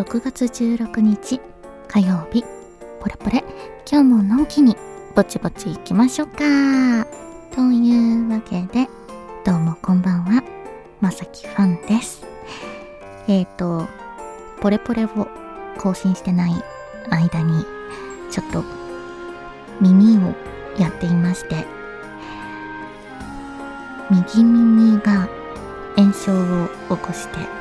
6月16日火曜日。ポレポレ今日ものんきにぼちぼち行きましょうか。というわけでどうもこんばんは。まさきファンです。えっ、ー、とポレポレを更新してない間にちょっと耳をやっていまして右耳が炎症を起こして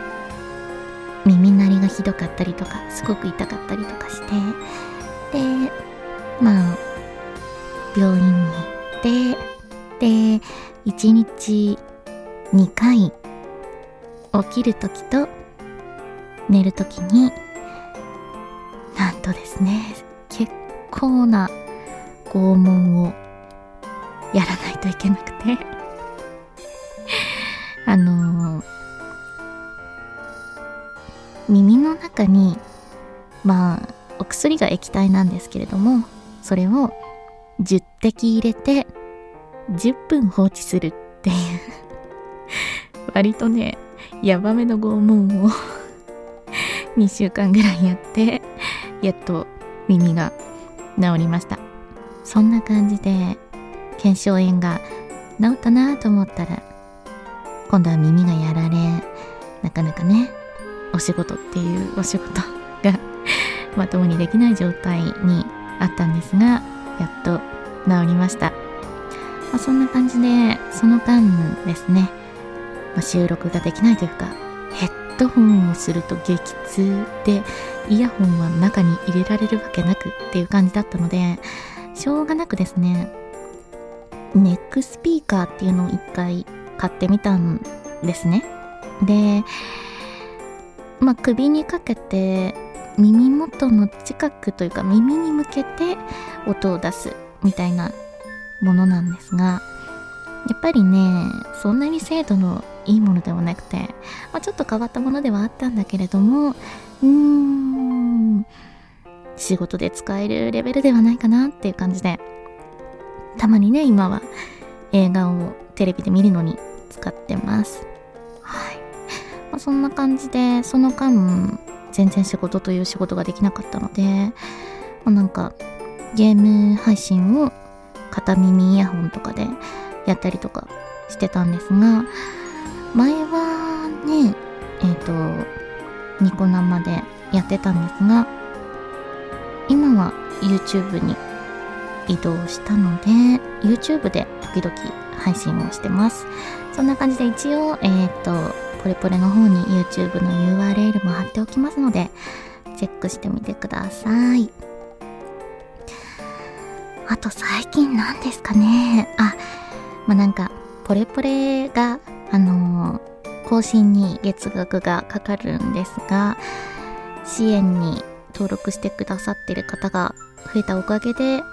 耳鳴りひどかったりとかすごく痛かったりとかしてでまあ病院に行ってで1日2回起きる時と寝る時になんとですね結構な拷問をやらないといけなくて。あのー、耳の中にまあお薬が液体なんですけれどもそれを10滴入れて10分放置するっていう 割とねヤバめの拷問を 2週間ぐらいやってやっと耳が治りました。そんな感じで腱鞘炎が治ったなと思ったら今度は耳がやられなかなかねお仕事っていうお仕事がまともにできない状態にあったんですがやっと治りました、まあ、そんな感じでその間ですね、まあ、収録ができないというかヘッドホンをすると激痛でイヤホンは中に入れられるわけなくっていう感じだったのでしょうがなくですねネックスピーカーっていうのを一回買ってみたんですね。でまあ首にかけて耳元の近くというか耳に向けて音を出すみたいなものなんですがやっぱりねそんなに精度のいいものではなくて、まあ、ちょっと変わったものではあったんだけれどもうーん仕事で使えるレベルではないかなっていう感じでたまにね今は映画をテレビで見るのに使ってます、そんな感じでその間全然仕事という仕事ができなかったので、まあ、なんかゲーム配信を片耳イヤホンとかでやったりとかしてたんですが前はねえっ、ー、とニコ生でやってたんですが今は YouTube に移動したので YouTube で時々配信をしてます。そんな感じで一応えっ、ー、とポレポレの方に YouTube の URL も貼っておきますのでチェックしてみてください。あと最近何ですかね。あまあなんかポレポレがあのー、更新に月額がかかるんですが支援に登録してくださってる方が増えたおかげで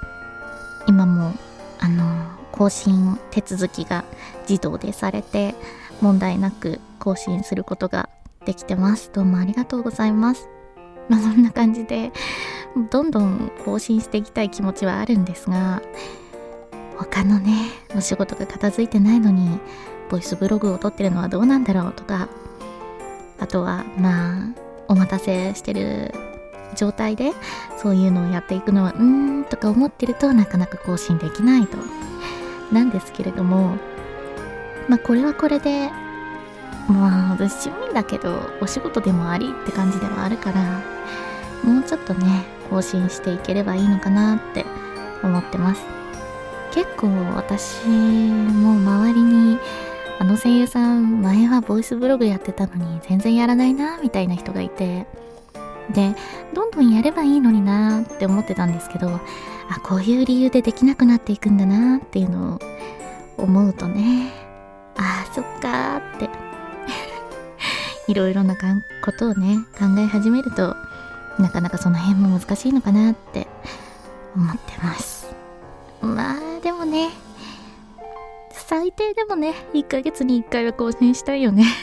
今もあの更新手続きが自動でされて問題なく更新することができてます。どうもありがとうございます。まあそんな感じでどんどん更新していきたい気持ちはあるんですが他のねお仕事が片付いてないのにボイスブログを撮ってるのはどうなんだろうとかあとはまあお待たせしてる状態でそういうのをやっていくのはうーんとか思ってるとなかなか更新できないと。なんですけれどもまあこれはこれでまあ私趣味だけどお仕事でもありって感じではあるからもうちょっとね更新していければいいのかなって思ってます。結構私も周りにあの声優さん前はボイスブログやってたのに全然やらないなみたいな人がいてでどんどんやればいいのになって思ってたんですけどあこういう理由でできなくなっていくんだなっていうのを思うとねああそっかーって。いろいろなことをね考え始めるとなかなかその辺も難しいのかなって思ってます。まあでもね最低でもね1ヶ月に1回は更新したいよね。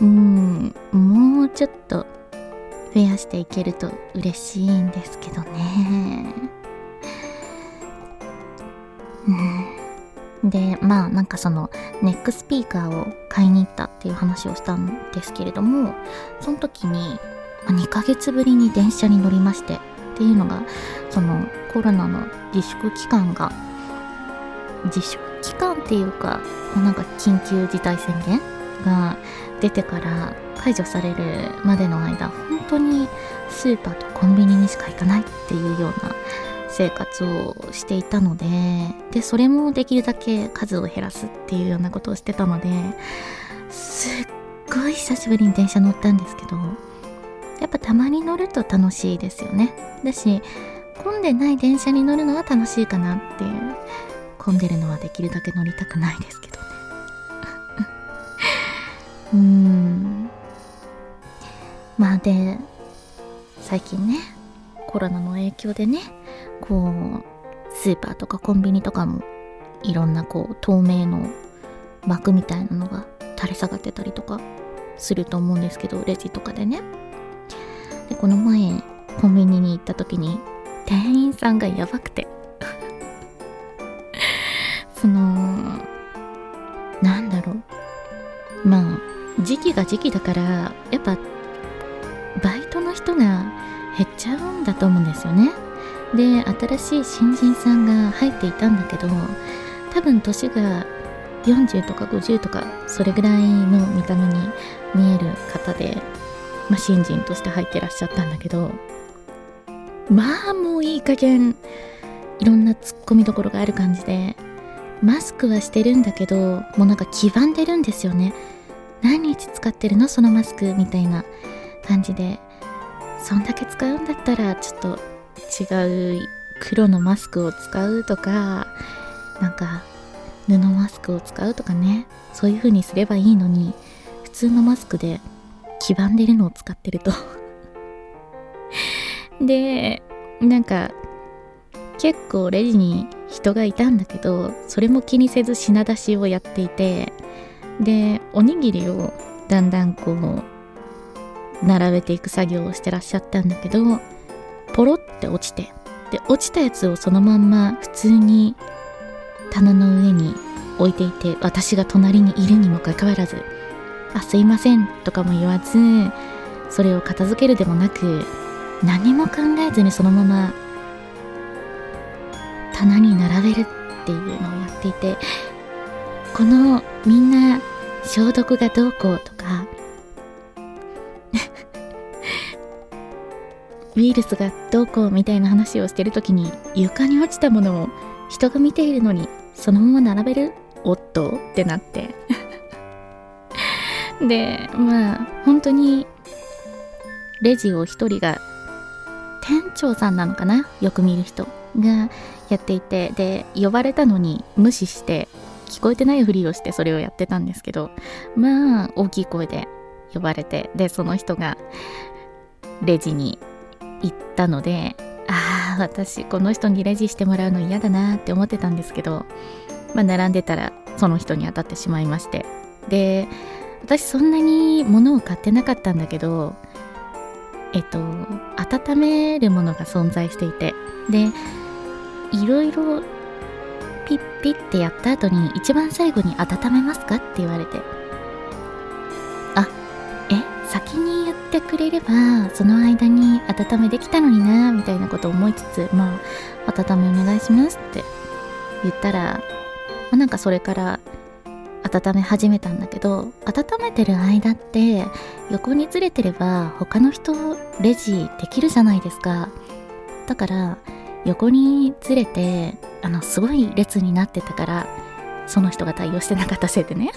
うんもうちょっと増やしていけると嬉しいんですけどね。うん。でまあなんかそのネックスピーカーを買いに行ったっていう話をしたんですけれどもその時に2ヶ月ぶりに電車に乗りましてっていうのがそのコロナの自粛期間が自粛期間っていうかなんか緊急事態宣言が出てから解除されるまでの間本当にスーパーとコンビニにしか行かないっていうような生活をしていたのででそれもできるだけ数を減らすっていうようなことをしてたのですっごい久しぶりに電車乗ったんですけどやっぱたまに乗ると楽しいですよね。だし混んでない電車に乗るのは楽しいかなっていう混んでるのはできるだけ乗りたくないですけどね。うーん。まあで最近ねコロナの影響でねこうスーパーとかコンビニとかもいろんなこう透明の膜みたいなのが垂れ下がってたりとかすると思うんですけどレジとかでね。でこの前コンビニに行った時に店員さんがやばくて。そのなんだろう。まあ時期が時期だからやっぱバイトの人が減っちゃうんだと思うんですよね。で新しい新人さんが入っていたんだけど多分年が40とか50とかそれぐらいの見た目に見える方で、まあ、新人として入ってらっしゃったんだけどまあもういい加減いろんなツッコミどころがある感じでマスクはしてるんだけどもうなんか黄ばんでるんですよね。何日使ってるの？そのマスクみたいな感じでそんだけ使うんだったらちょっと違う黒のマスクを使うとかなんか布マスクを使うとかね。そういう風にすればいいのに普通のマスクで黄ばんでるのを使ってると。でなんか結構レジに人がいたんだけどそれも気にせず品出しをやっていてでおにぎりをだんだんこう並べていく作業をしてらっしゃったんだけどポロって落ちてで落ちたやつをそのまんま普通に棚の上に置いていて私が隣にいるにもかかわらず「あすいません」とかも言わずそれを片付けるでもなく何も考えずにそのまま棚に並べるっていうのをやっていてこのみんな消毒がどうこうとかウイルスがどうこうみたいな話をしてる時に床に落ちたものを人が見ているのにそのまま並べる？おっと？ってなって。でまあ本当にレジを一人が店長さんなのかな？よく見る人がやっていて。で呼ばれたのに無視して聞こえてないふりをしてそれをやってたんですけど。まあ大きい声で呼ばれて。でその人がレジに行ったのでああ私この人にレジしてもらうの嫌だなって思ってたんですけどまあ並んでたらその人に当たってしまいまして。で私そんなに物を買ってなかったんだけどえっと温めるものが存在していて。でいろいろピッピッてやった後に一番最後に温めますかって言われて。あえ先に言ってくれればその間に温めできたのになみたいなことを思いつつまあ温めお願いしますって言ったら、まあ、なんかそれから温め始めたんだけど温めてる間って横にずれてれば他の人レジできるじゃないですか。だから横にずれてあのすごい列になってたからその人が対応してなかったせいでね。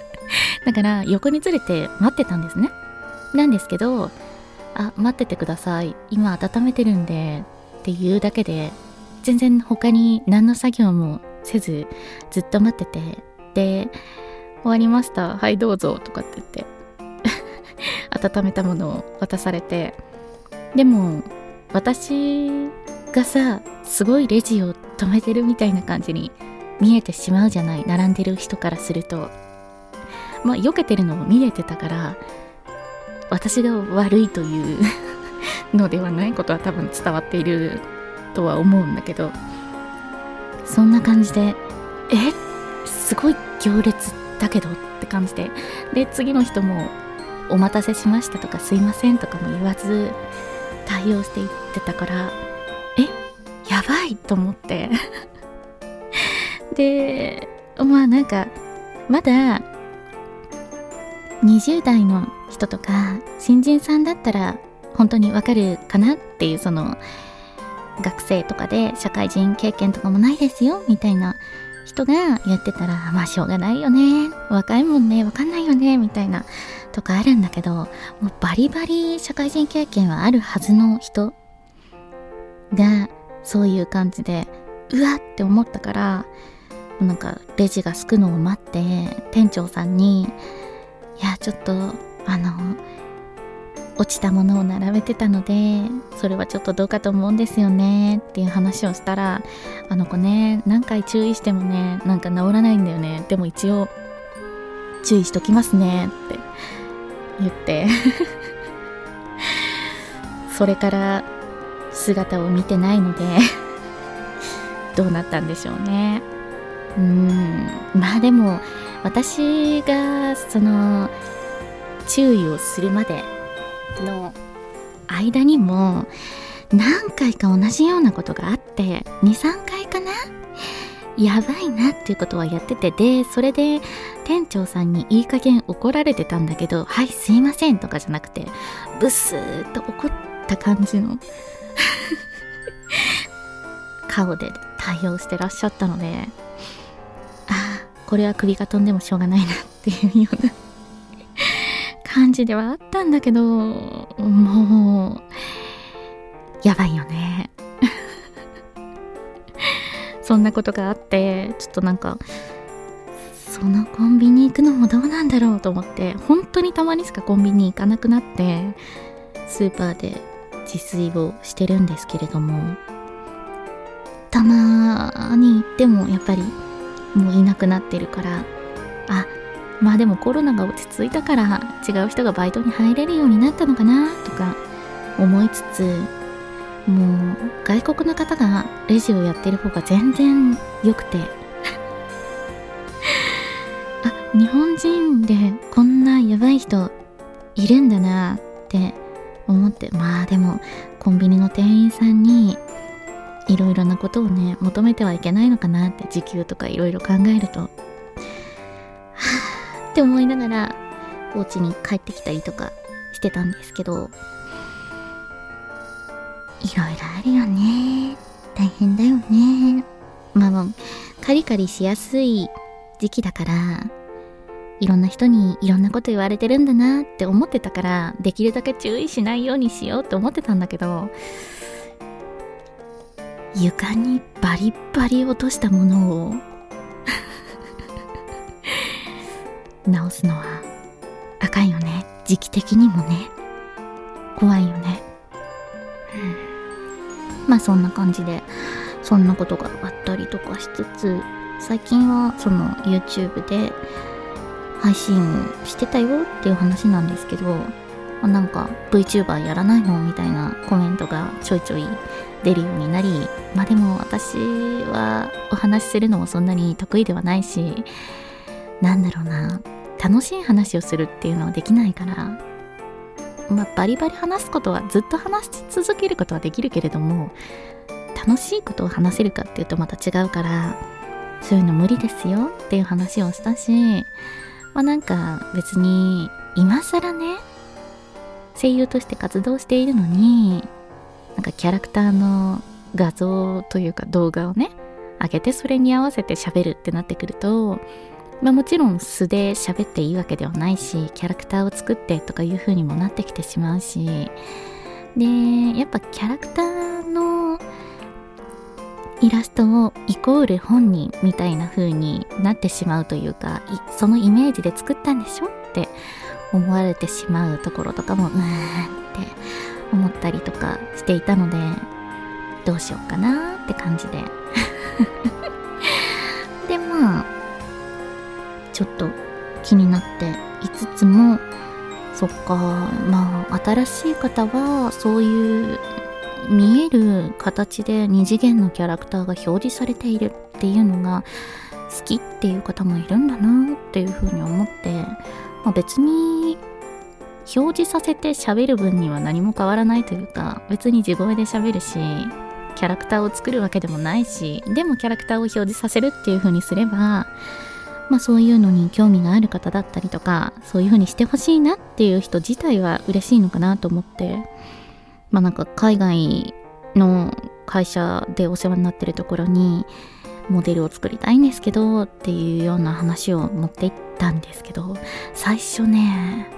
だから横にずれて待ってたんですね。なんですけどあ待っててください。今温めてるんでっていうだけで全然他に何の作業もせずずっと待っててで終わりました。はいどうぞとかって言って 温めたものを渡されてでも私がさすごいレジを止めてるみたいな感じに見えてしまうじゃない。並んでる人からすると。まあ避けてるのも見えてたから私が悪いという のではないことは多分伝わっているとは思うんだけどそんな感じでえ？すごい行列だけどって感じで。で次の人もお待たせしましたとかすいませんとかも言わず対応していってたからえ？やばいと思って。でまあなんかまだ20代の人とか新人さんだったら本当にわかるかなっていうその学生とかで社会人経験とかもないですよみたいな人がやってたらまあしょうがないよね。若いもんねわかんないよねみたいな。とかあるんだけどもうバリバリ社会人経験はあるはずの人がそういう感じでうわって思ったからなんかレジがすくのを待って店長さんに「いやちょっとあの落ちたものを並べてたのでそれはちょっとどうかと思うんですよねっていう話をしたらあの子ね何回注意してもねなんか治らないんだよねでも一応注意しときますねって言って。それから姿を見てないのでどうなったんでしょうね。うん。まあでも私がその注意をするまでの間にも何回か同じようなことがあって23回かな？やばいなっていうことはやっててでそれで店長さんにいい加減怒られてたんだけど「はいすいません」とかじゃなくてブスーと怒った感じの顔で対応してらっしゃったのでああこれは首が飛んでもしょうがないなっていうような感じではあったんだけどもうやばいよね。そんなことがあってちょっとなんかそのコンビニ行くのもどうなんだろうと思って本当にたまにしかコンビニ行かなくなってスーパーで自炊をしてるんですけれどもたまに行ってもやっぱりもういなくなってるからあまあでもコロナが落ち着いたから違う人がバイトに入れるようになったのかなとか思いつつもう外国の方がレジをやってる方が全然良くて。あ日本人でこんなやばい人いるんだなって思って。まあでもコンビニの店員さんにいろいろなことをね求めてはいけないのかなって時給とかいろいろ考えると。って思いながらお家に帰ってきたりとかしてたんですけどいろいろあるよね。大変だよね。まあもうカリカリしやすい時期だからいろんな人にいろんなこと言われてるんだなって思ってたからできるだけ注意しないようにしようって思ってたんだけど床にバリバリ落としたものを直すのはあかんよね。時期的にもね。怖いよね、うん、まあそんな感じでそんなことがあったりとかしつつ最近はその YouTube で配信してたよっていう話なんですけどなんか VTuber やらないの？みたいなコメントがちょいちょい出るようになりまあでも私はお話しするのもそんなに得意ではないしなんだろうな。楽しい話をするっていうのはできないからまあバリバリ話すことはずっと話し続けることはできるけれども楽しいことを話せるかっていうとまた違うからそういうの無理ですよっていう話をしたしまあなんか別に今更ね声優として活動しているのになんかキャラクターの画像というか動画をね上げてそれに合わせて喋るってなってくるとまあもちろん素で喋っていいわけではないしキャラクターを作ってとかいう風にもなってきてしまうしでやっぱキャラクターのイラストをイコール本人みたいな風になってしまうというかそのイメージで作ったんでしょって思われてしまうところとかもうーんって思ったりとかしていたのでどうしようかなって感じで。ちょっと気になっていつつもそっか。まあ新しい方はそういう見える形で二次元のキャラクターが表示されているっていうのが好きっていう方もいるんだなっていうふうに思って、まあ、別に表示させて喋る分には何も変わらないというか別に地声で喋るしキャラクターを作るわけでもないしでもキャラクターを表示させるっていう風にすればまあそういうのに興味がある方だったりとかそういう風にしてほしいなっていう人自体は嬉しいのかなと思って。まあなんか海外の会社でお世話になってるところにモデルを作りたいんですけどっていうような話を持っていったんですけど最初ね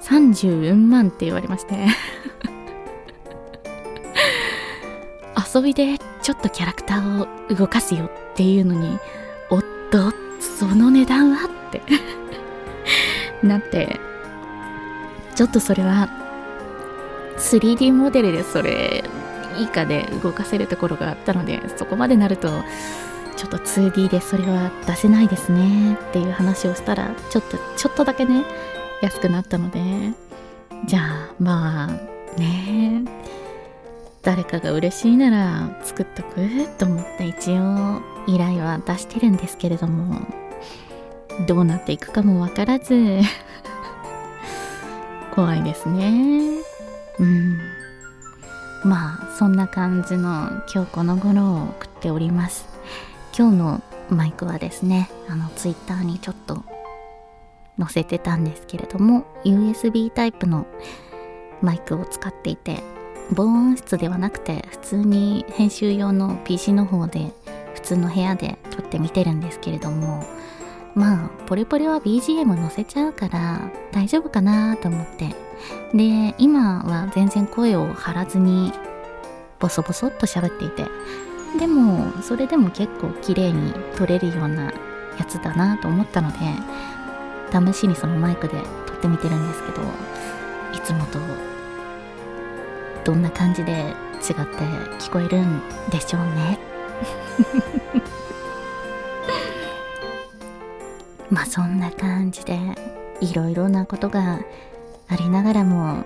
30万って言われまして。遊びでちょっとキャラクターを動かすよっていうのにおっとその値段は？って。なってちょっとそれは 3D モデルでそれ以下で動かせるところがあったのでそこまでなるとちょっと 2D でそれは出せないですねっていう話をしたらちょっとちょっとだけね安くなったので。じゃあまあね。誰かが嬉しいなら作っとくと思って一応。依頼は出してるんですけれどもどうなっていくかもわからず 怖いですね。うん。まあそんな感じの今日この頃を送っております。今日のマイクはですねあのツイッターにちょっと載せてたんですけれども USB タイプのマイクを使っていて防音室ではなくて普通に編集用の PC の方で普通の部屋で撮ってみてるんですけれどもまあポレポレは BGM 載せちゃうから大丈夫かなと思って。で今は全然声を張らずにボソボソっと喋っていて。でもそれでも結構綺麗に撮れるようなやつだなと思ったので試しにそのマイクで撮ってみてるんですけどいつもとどんな感じで違って聞こえるんでしょうね。まあそんな感じでいろいろなことがありながらも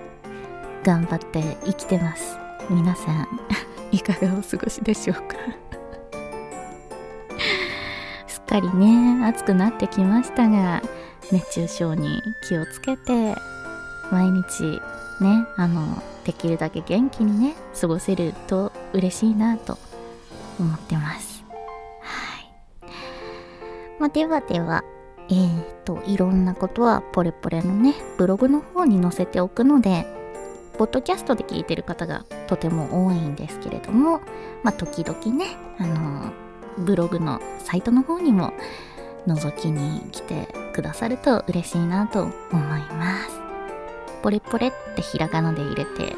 頑張って生きてます。皆さん いかがお過ごしでしょうか？すっかりね暑くなってきましたが熱中症に気をつけて毎日ねあのできるだけ元気にね過ごせると嬉しいなと思ってますはい、まあ、ではではえーといろんなことはポレポレのねブログの方に載せておくのでポッドキャストで聞いてる方がとても多いんですけれどもまあ時々ねあのブログのサイトの方にも覗きに来てくださると嬉しいなと思います。ポレポレってひらがなで入れて、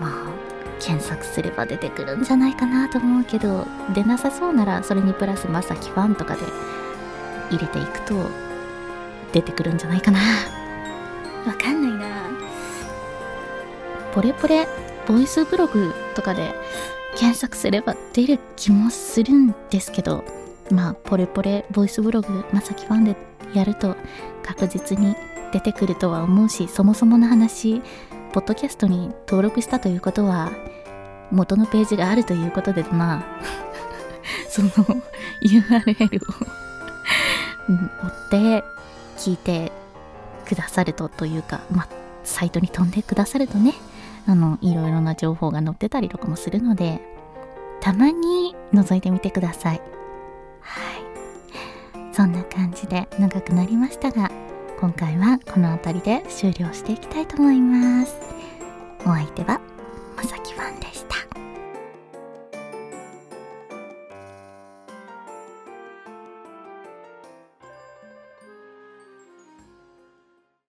まあ、検索すれば出てくるんじゃないかなと思うけど、出なさそうならそれにプラスまさきファンとかで入れていくと出てくるんじゃないかな。わかんないな。ポレポレボイスブログとかで検索すれば出る気もするんですけど、まあポレポレボイスブログまさきファンでやると確実に出てくるとは思うしそもそもの話ポッドキャストに登録したということは元のページがあるということでまあ その URL をうん、追って聞いてくださるとというかまあサイトに飛んでくださるとねあのいろいろな情報が載ってたりとかもするのでたまに覗いてみてください。はい。そんな感じで長くなりましたが今回はこの辺りで終了していきたいと思います。お相手はまさきファンでした。